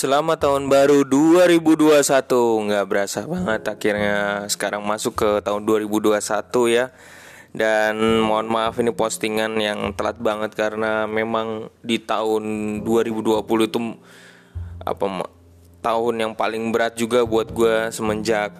Selamat tahun baru 2021 Nggak berasa banget akhirnya sekarang masuk ke tahun 2021 ya. Dan mohon maaf ini postingan yang telat banget Karena memang di tahun 2020 itu apa Tahun yang paling berat juga buat gue semenjak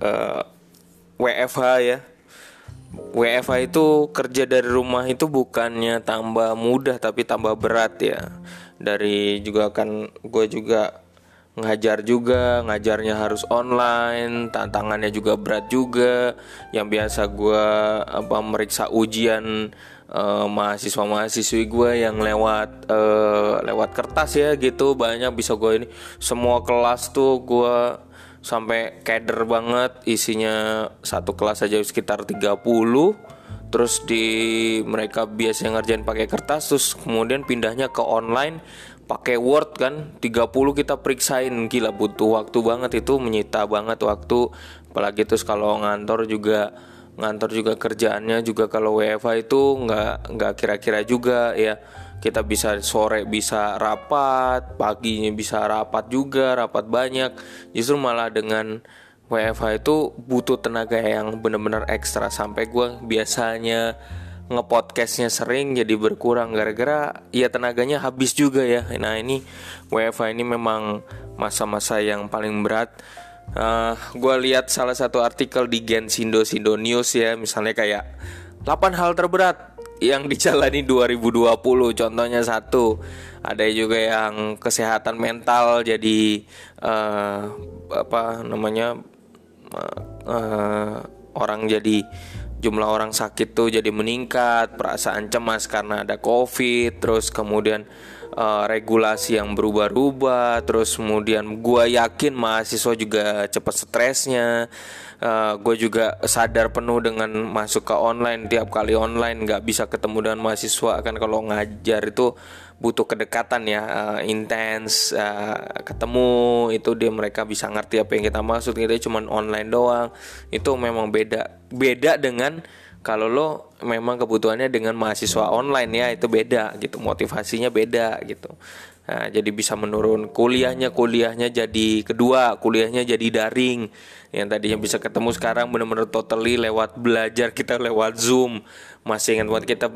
uh, eh, WFH ya. WFH itu kerja dari rumah itu bukannya tambah mudah tapi tambah berat ya dari juga kan gue juga ngajar juga ngajarnya harus online tantangannya juga berat juga. Yang biasa gue apa meriksa ujian uh, mahasiswa mahasiswi gue yang lewat uh, lewat kertas ya gitu banyak bisa gue ini. Semua kelas tuh gue sampai keder banget isinya satu kelas aja sekitar 30 terus di mereka biasa ngerjain pakai kertas terus kemudian pindahnya ke online pakai Word kan. 30 kita periksain. Gila butuh waktu banget itu menyita banget waktu. Apalagi terus kalau ngantor juga ngantor juga kerjaannya juga kalau WFA itu nggak nggak kira-kira juga ya. Kita bisa sore bisa rapat paginya bisa rapat juga rapat banyak. Justru malah dengan WFH itu butuh tenaga yang benar-benar ekstra. Sampai gue biasanya ngepodcastnya sering jadi berkurang gara-gara ya tenaganya habis juga ya. Nah ini WFH ini memang masa-masa yang paling berat. Uh, gue lihat salah satu artikel di Gen Sindo Sindo News ya misalnya kayak 8 hal terberat yang dijalani 2020 contohnya satu ada juga yang kesehatan mental jadi uh, apa namanya uh, orang jadi jumlah orang sakit tuh jadi meningkat, perasaan cemas karena ada COVID, terus kemudian uh, regulasi yang berubah-ubah, terus kemudian gue yakin mahasiswa juga cepat stresnya, uh, eh, gue juga sadar penuh dengan masuk ke online tiap kali online nggak bisa ketemu dengan mahasiswa kan kalau ngajar itu butuh kedekatan ya uh, intens uh, ketemu itu dia mereka bisa ngerti apa yang kita maksud kita cuma online doang. Itu memang beda beda dengan kalau lo memang kebutuhannya dengan mahasiswa online ya itu beda gitu motivasinya beda gitu Nah, jadi bisa menurun. Kuliahnya kuliahnya jadi kedua kuliahnya jadi daring. Yang tadinya bisa ketemu sekarang benar-benar totally lewat belajar kita lewat zoom. Masih ingat buat kita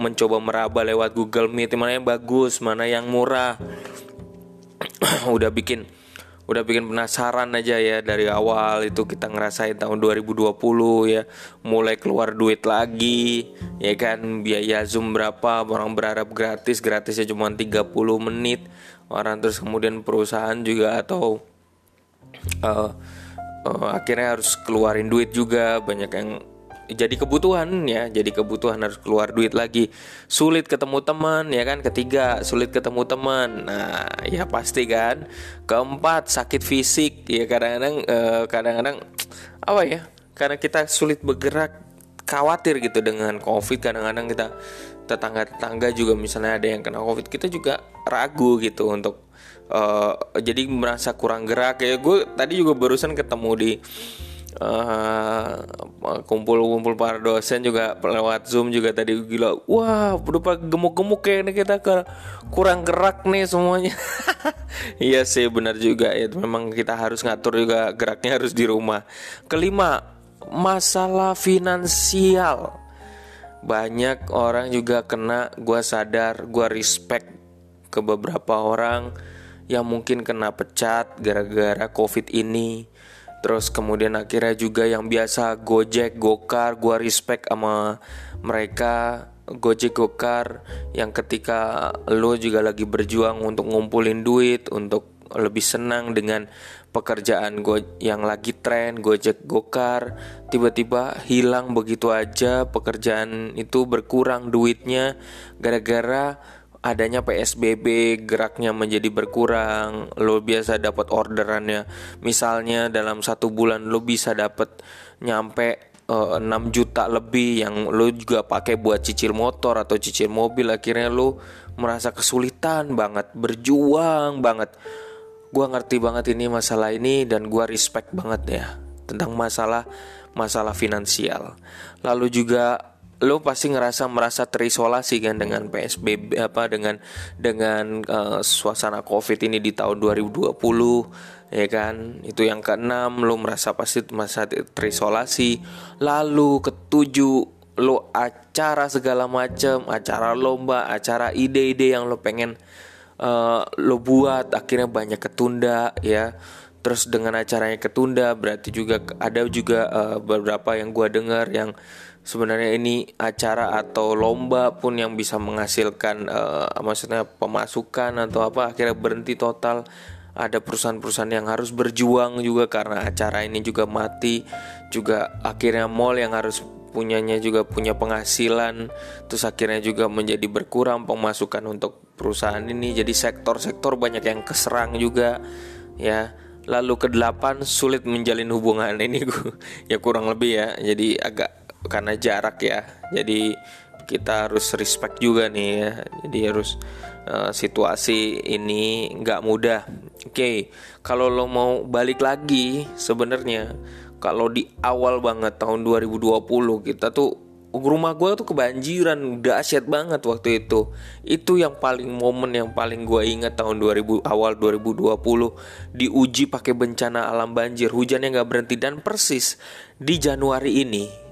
mencoba meraba lewat Google Meet mana yang bagus mana yang murah. Udah bikin udah bikin penasaran aja ya dari awal itu kita ngerasain tahun 2020 ya mulai keluar duit lagi ya kan? Biaya zoom berapa orang berharap gratis gratisnya cuma 30 menit. Orang terus kemudian perusahaan juga atau uh, uh, akhirnya harus keluarin duit juga banyak yang jadi kebutuhan ya. Jadi kebutuhan harus keluar duit lagi. Sulit ketemu teman ya kan? Ketiga sulit ketemu teman. Nah ya pasti kan? Keempat sakit fisik. Ya kadang-kadang eh, kadang-kadang apa ya? Karena kita sulit bergerak khawatir gitu dengan covid. Kadang-kadang kita tetangga-tetangga juga misalnya ada yang kena covid kita juga ragu gitu untuk uh, jadi merasa kurang gerak. Ya gue tadi juga barusan ketemu di kumpul-kumpul uh, para dosen juga lewat zoom juga tadi gila. Wah berupa gemuk-gemuk kayaknya kita ke kurang gerak nih semuanya. Iya sih benar juga. Ya memang kita harus ngatur juga geraknya harus di rumah. Kelima masalah finansial. Banyak orang juga kena gua sadar gua respect ke beberapa orang yang mungkin kena pecat gara-gara covid ini Terus kemudian akhirnya juga yang biasa Gojek, Gokar, gua respect sama mereka. Gojek Gokar yang ketika lo juga lagi berjuang untuk ngumpulin duit untuk lebih senang dengan pekerjaan gue yang lagi tren Gojek Gokar tiba-tiba hilang begitu aja pekerjaan itu berkurang duitnya. Gara-gara adanya PSBB geraknya menjadi berkurang lo biasa dapat orderannya. Misalnya dalam satu bulan lo bisa dapat nyampe uh, eh, 6 juta lebih yang lo juga pakai buat cicil motor atau cicil mobil. Akhirnya lo merasa kesulitan banget berjuang banget. Gua ngerti banget ini masalah ini dan gua respect banget ya tentang masalah masalah finansial. Lalu juga lo pasti ngerasa merasa terisolasi kan dengan PSBB apa dengan dengan uh, suasana Covid ini di tahun 2020 ya kan? Itu yang keenam lo merasa pasti merasa terisolasi. Lalu ketujuh lo acara segala macam acara lomba acara ide-ide yang lo pengen uh, lo buat akhirnya banyak ketunda ya terus dengan acaranya ketunda berarti juga ada juga uh, beberapa yang gua dengar yang sebenarnya ini acara atau lomba pun yang bisa menghasilkan uh, maksudnya pemasukan atau apa akhirnya berhenti total. Ada perusahaan-perusahaan yang harus berjuang juga karena acara ini juga mati juga akhirnya mall yang harus punyanya juga punya penghasilan terus akhirnya juga menjadi berkurang pemasukan untuk perusahaan ini. Jadi sektor-sektor banyak yang keserang juga ya Lalu kedelapan sulit menjalin hubungan ini gue ya kurang lebih ya. Jadi agak karena jarak ya. Jadi kita harus respect juga nih ya. Jadi harus uh, situasi ini nggak mudah. Oke, okay. kalau lo mau balik lagi sebenarnya kalau di awal banget tahun 2020 kita tuh rumah gue tuh kebanjiran dahsyat banget waktu itu. Itu yang paling momen yang paling gue ingat tahun 2000 awal 2020 diuji pakai bencana alam banjir. Hujannya nggak berhenti dan persis di Januari ini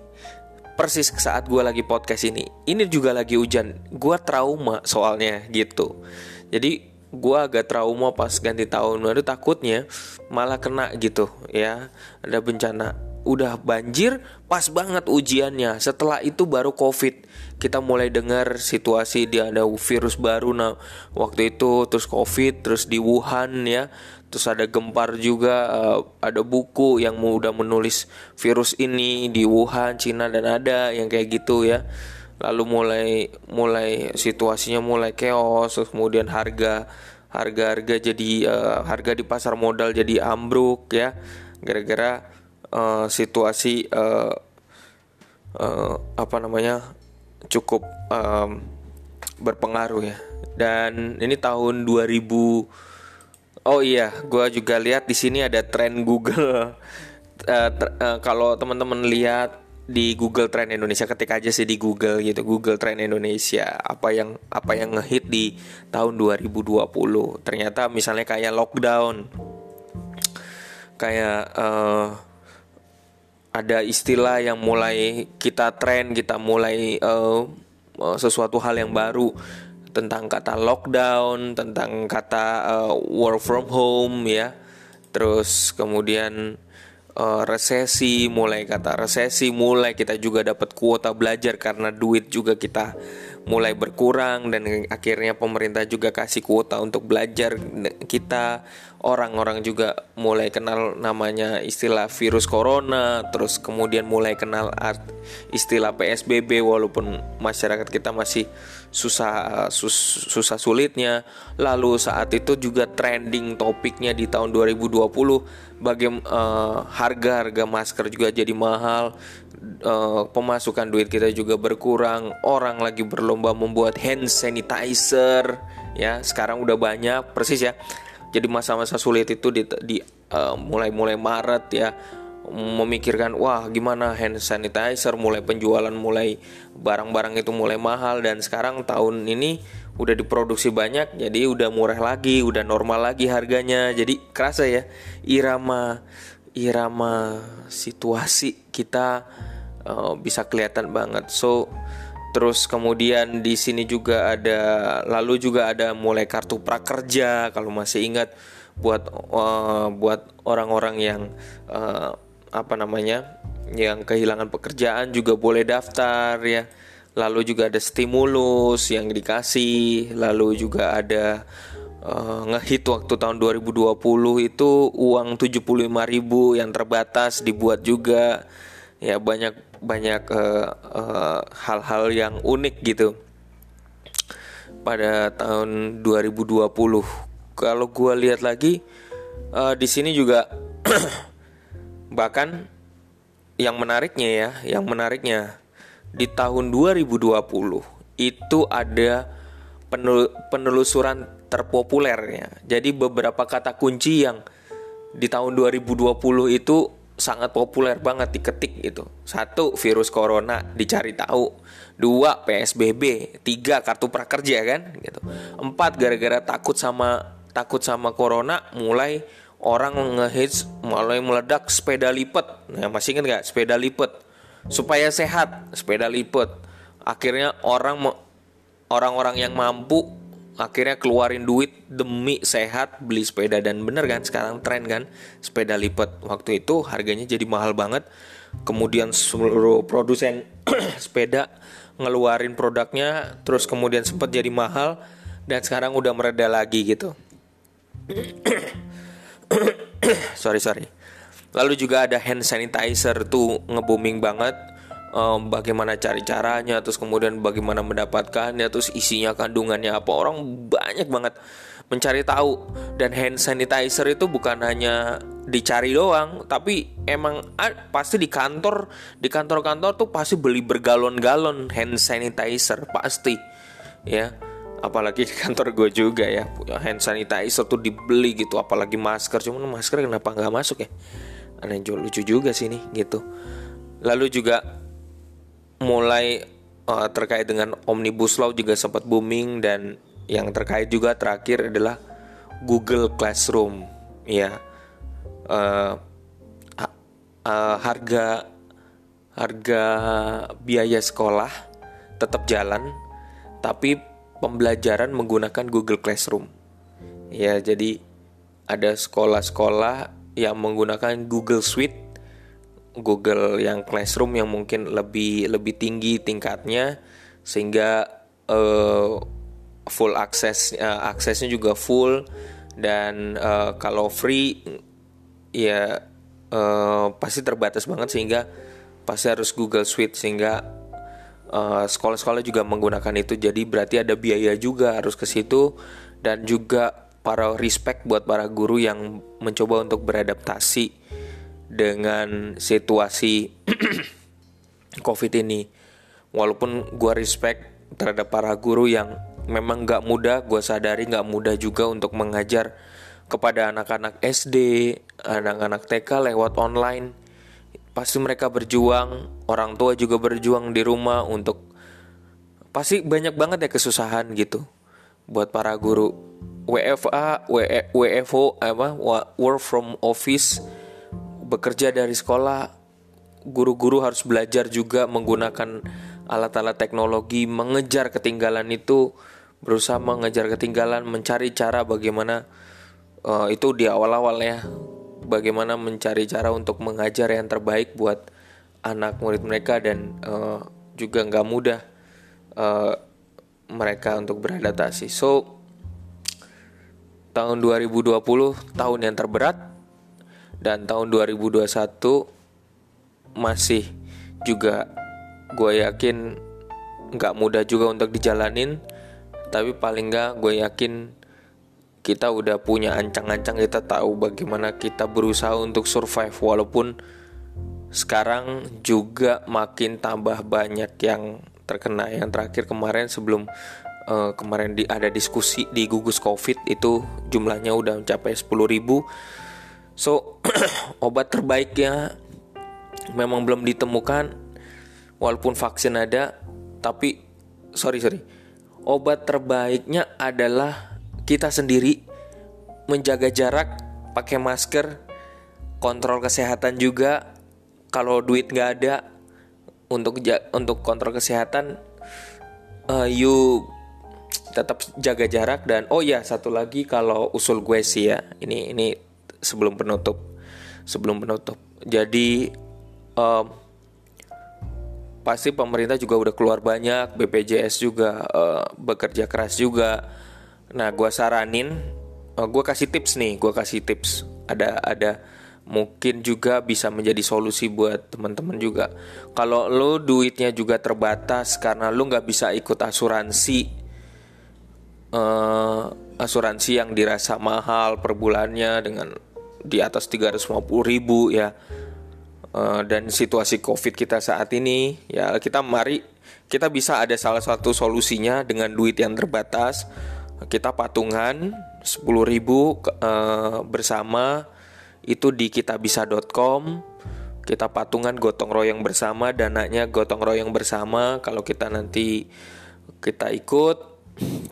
persis saat gue lagi podcast ini ini juga lagi hujan. Gue trauma soalnya gitu. Jadi gue agak trauma pas ganti tahun. Baru takutnya malah kena gitu ya ada bencana udah banjir pas banget ujiannya. Setelah itu baru covid. Kita mulai dengar situasi dia ada virus baru. Nah waktu itu terus covid terus di Wuhan ya. Terus ada gempar juga uh, ada buku yang udah menulis virus ini di Wuhan Cina dan ada yang kayak gitu ya. Lalu mulai mulai situasinya mulai chaos terus kemudian harga harga harga jadi uh, harga di pasar modal jadi ambruk ya. Gara-gara uh, situasi uh, uh, apa namanya cukup um, berpengaruh ya. Dan ini tahun 2000 oh iya gue juga lihat di sini ada tren Google. Uh, uh, kalau teman-teman lihat di Google Trend Indonesia ketik aja sih di Google gitu Google Trend Indonesia apa yang apa yang ngehit di tahun 2020 ternyata misalnya kayak lockdown kayak uh, ada istilah yang mulai kita tren, kita mulai uh, sesuatu hal yang baru tentang kata lockdown, tentang kata uh, work from home ya. Terus kemudian uh, resesi, mulai kata resesi, mulai kita juga dapat kuota belajar karena duit juga kita mulai berkurang dan akhirnya pemerintah juga kasih kuota untuk belajar kita orang-orang juga mulai kenal namanya istilah virus corona terus kemudian mulai kenal art istilah PSBB walaupun masyarakat kita masih susah sus, susah sulitnya. Lalu saat itu juga trending topiknya di tahun 2020 bagaimana uh, harga-harga masker juga jadi mahal uh, pemasukan duit kita juga berkurang orang lagi berlomba membuat hand sanitizer ya sekarang udah banyak persis ya jadi masa-masa sulit itu di, di uh, mulai mulai Maret ya memikirkan wah gimana hand sanitizer mulai penjualan mulai barang-barang itu mulai mahal dan sekarang tahun ini udah diproduksi banyak jadi udah murah lagi udah normal lagi harganya jadi kerasa ya irama irama situasi kita uh, bisa kelihatan banget. So terus kemudian di sini juga ada lalu juga ada mulai kartu prakerja kalau masih ingat buat uh, buat orang-orang yang uh, apa namanya yang kehilangan pekerjaan juga boleh daftar ya. Lalu juga ada stimulus yang dikasih lalu juga ada uh, ngehit waktu tahun 2020 itu uang 75.000 yang terbatas dibuat juga. Ya banyak banyak uh, uh, hal-hal yang unik gitu. Pada tahun 2020 kalau gue lihat lagi uh, di sini juga bahkan yang menariknya ya yang menariknya di tahun 2020 itu ada penelusuran terpopulernya. Jadi beberapa kata kunci yang di tahun 2020 itu sangat populer banget diketik gitu. Satu, virus corona dicari tahu. Dua, PSBB. Tiga, kartu prakerja kan gitu. Empat, gara-gara takut sama takut sama corona mulai orang ngehits mulai meledak sepeda lipat. Nah, masih ingat nggak sepeda lipat? Supaya sehat, sepeda lipat. Akhirnya orang orang-orang yang mampu akhirnya keluarin duit demi sehat beli sepeda. Dan bener kan sekarang tren kan sepeda lipat. Waktu itu harganya jadi mahal banget. Kemudian seluruh produsen sepeda ngeluarin produknya terus kemudian sempat jadi mahal dan sekarang udah mereda lagi gitu. Sorry sorry. Lalu juga ada hand sanitizer tuh nge-booming banget um, bagaimana cari caranya, terus kemudian bagaimana mendapatkannya, terus isinya kandungannya apa. Orang banyak banget mencari tahu. Dan hand sanitizer itu bukan hanya dicari doang, tapi emang pasti di kantor di kantor-kantor tuh pasti beli bergalon-galon hand sanitizer pasti. Ya apalagi di kantor gue juga ya hand sanitizer tuh dibeli gitu apalagi masker. Cuman masker kenapa nggak masuk ya? Aneh lucu juga sih nih gitu. Lalu juga mulai uh, terkait dengan omnibus law juga sempat booming dan yang terkait juga terakhir adalah Google Classroom ya. Uh, uh, harga harga biaya sekolah tetap jalan tapi pembelajaran menggunakan Google Classroom. Ya jadi ada sekolah-sekolah yang menggunakan Google Suite Google yang Classroom yang mungkin lebih lebih tinggi tingkatnya sehingga uh, full akses uh, aksesnya juga full dan uh, kalau free ya uh, pasti terbatas banget sehingga pasti harus Google Suite sehingga sekolah sekolah-sekolah juga menggunakan itu. Jadi berarti ada biaya juga harus ke situ dan juga para respect buat para guru yang mencoba untuk beradaptasi dengan situasi COVID ini. Walaupun gue respect terhadap para guru yang memang gak mudah, gue sadari gak mudah juga untuk mengajar kepada anak-anak SD, anak-anak TK lewat online. Pasti mereka berjuang, orang tua juga berjuang di rumah untuk pasti banyak banget ya kesusahan gitu buat para guru. WFA, WFO apa work from office bekerja dari sekolah, guru-guru harus belajar juga menggunakan alat-alat teknologi, mengejar ketinggalan itu, berusaha mengejar ketinggalan, mencari cara bagaimana uh, itu di awal-awal ya, bagaimana mencari cara untuk mengajar yang terbaik buat anak murid mereka dan uh, juga nggak mudah uh, mereka untuk beradaptasi. So tahun 2020 tahun yang terberat dan tahun 2021 masih juga gue yakin nggak mudah juga untuk dijalanin. Tapi paling nggak gue yakin kita udah punya ancang-ancang kita tahu bagaimana kita berusaha untuk survive. Walaupun sekarang juga makin tambah banyak yang terkena. Yang terakhir kemarin sebelum uh, kemarin di, ada diskusi di gugus covid itu jumlahnya udah mencapai 10 ribu So obat terbaiknya memang belum ditemukan walaupun vaksin ada tapi sorry sorry. Obat terbaiknya adalah kita sendiri menjaga jarak pakai masker kontrol kesehatan juga. Kalau duit nggak ada untuk untuk kontrol kesehatan uh, you tetap jaga jarak dan oh ya satu lagi kalau usul gue sih ya ini ini sebelum penutup sebelum penutup. Jadi um, pasti pemerintah juga udah keluar banyak BPJS juga uh, bekerja keras juga. Nah gue saranin uh, eh, gue kasih tips nih gue kasih tips. Ada ada mungkin juga bisa menjadi solusi buat teman-teman juga. Kalau lo duitnya juga terbatas karena lo nggak bisa ikut asuransi uh, asuransi yang dirasa mahal per bulannya dengan di atas 350 ribu ya. Uh, dan situasi covid kita saat ini ya kita mari kita bisa ada salah satu solusinya dengan duit yang terbatas. Kita patungan 10 ribu uh, bersama. Itu di kitabisa.com kita patungan gotong royong bersama dananya gotong royong bersama. Kalau kita nanti kita ikut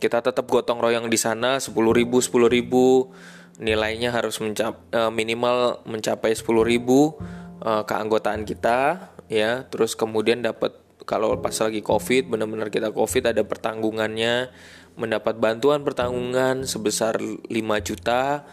kita tetap gotong royong di sana 10.000 10.000 nilainya harus mencap, uh, minimal mencapai 10.000 uh, keanggotaan kita ya. Terus kemudian dapat kalau pas lagi covid benar-benar kita covid ada pertanggungannya mendapat bantuan pertanggungan sebesar 5 juta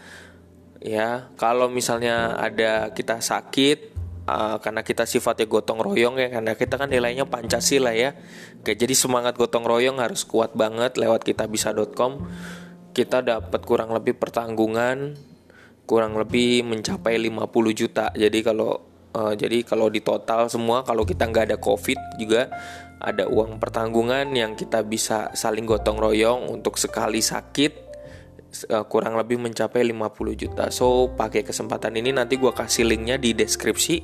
ya. Kalau misalnya ada kita sakit uh, karena kita sifatnya gotong royong ya karena kita kan nilainya Pancasila ya. Oke, jadi semangat gotong royong harus kuat banget lewat kita bisa.com kita dapat kurang lebih pertanggungan kurang lebih mencapai 50 juta jadi kalau uh, jadi kalau di total semua kalau kita nggak ada covid juga ada uang pertanggungan yang kita bisa saling gotong royong untuk sekali sakit uh, kurang lebih mencapai 50 juta. So, pakai kesempatan ini nanti gua kasih linknya di deskripsi.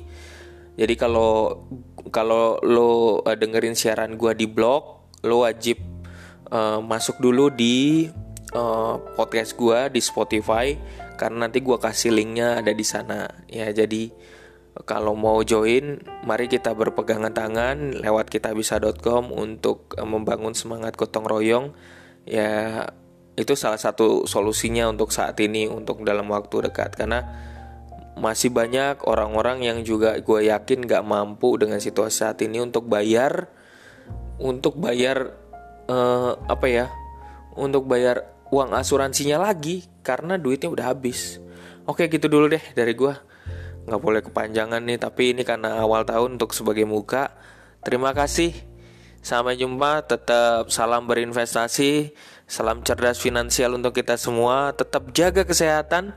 Jadi kalau kalau lo uh, dengerin siaran gua di blog, lo wajib uh, masuk dulu di uh, podcast gua di Spotify karena nanti gua kasih linknya ada di sana. Ya, jadi kalau mau join, mari kita berpegangan tangan lewat kitabisa.com untuk membangun semangat gotong royong. Ya, itu salah satu solusinya untuk saat ini untuk dalam waktu dekat karena masih banyak orang-orang yang juga gue yakin gak mampu dengan situasi saat ini untuk bayar untuk bayar uh, apa ya untuk bayar uang asuransinya lagi karena duitnya udah habis. Oke gitu dulu deh dari gue nggak boleh kepanjangan nih tapi ini karena awal tahun untuk sebagai muka. Terima kasih. Sampai jumpa. Tetap salam berinvestasi Salam cerdas finansial untuk kita semua. Tetap jaga kesehatan,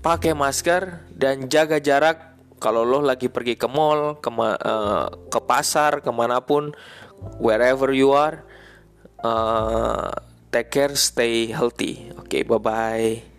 pakai masker, dan jaga jarak. Kalau lo lagi pergi ke mall, ke, uh, ke pasar, ke mana pun, wherever you are, uh, take care, stay healthy. Oke, okay, bye bye.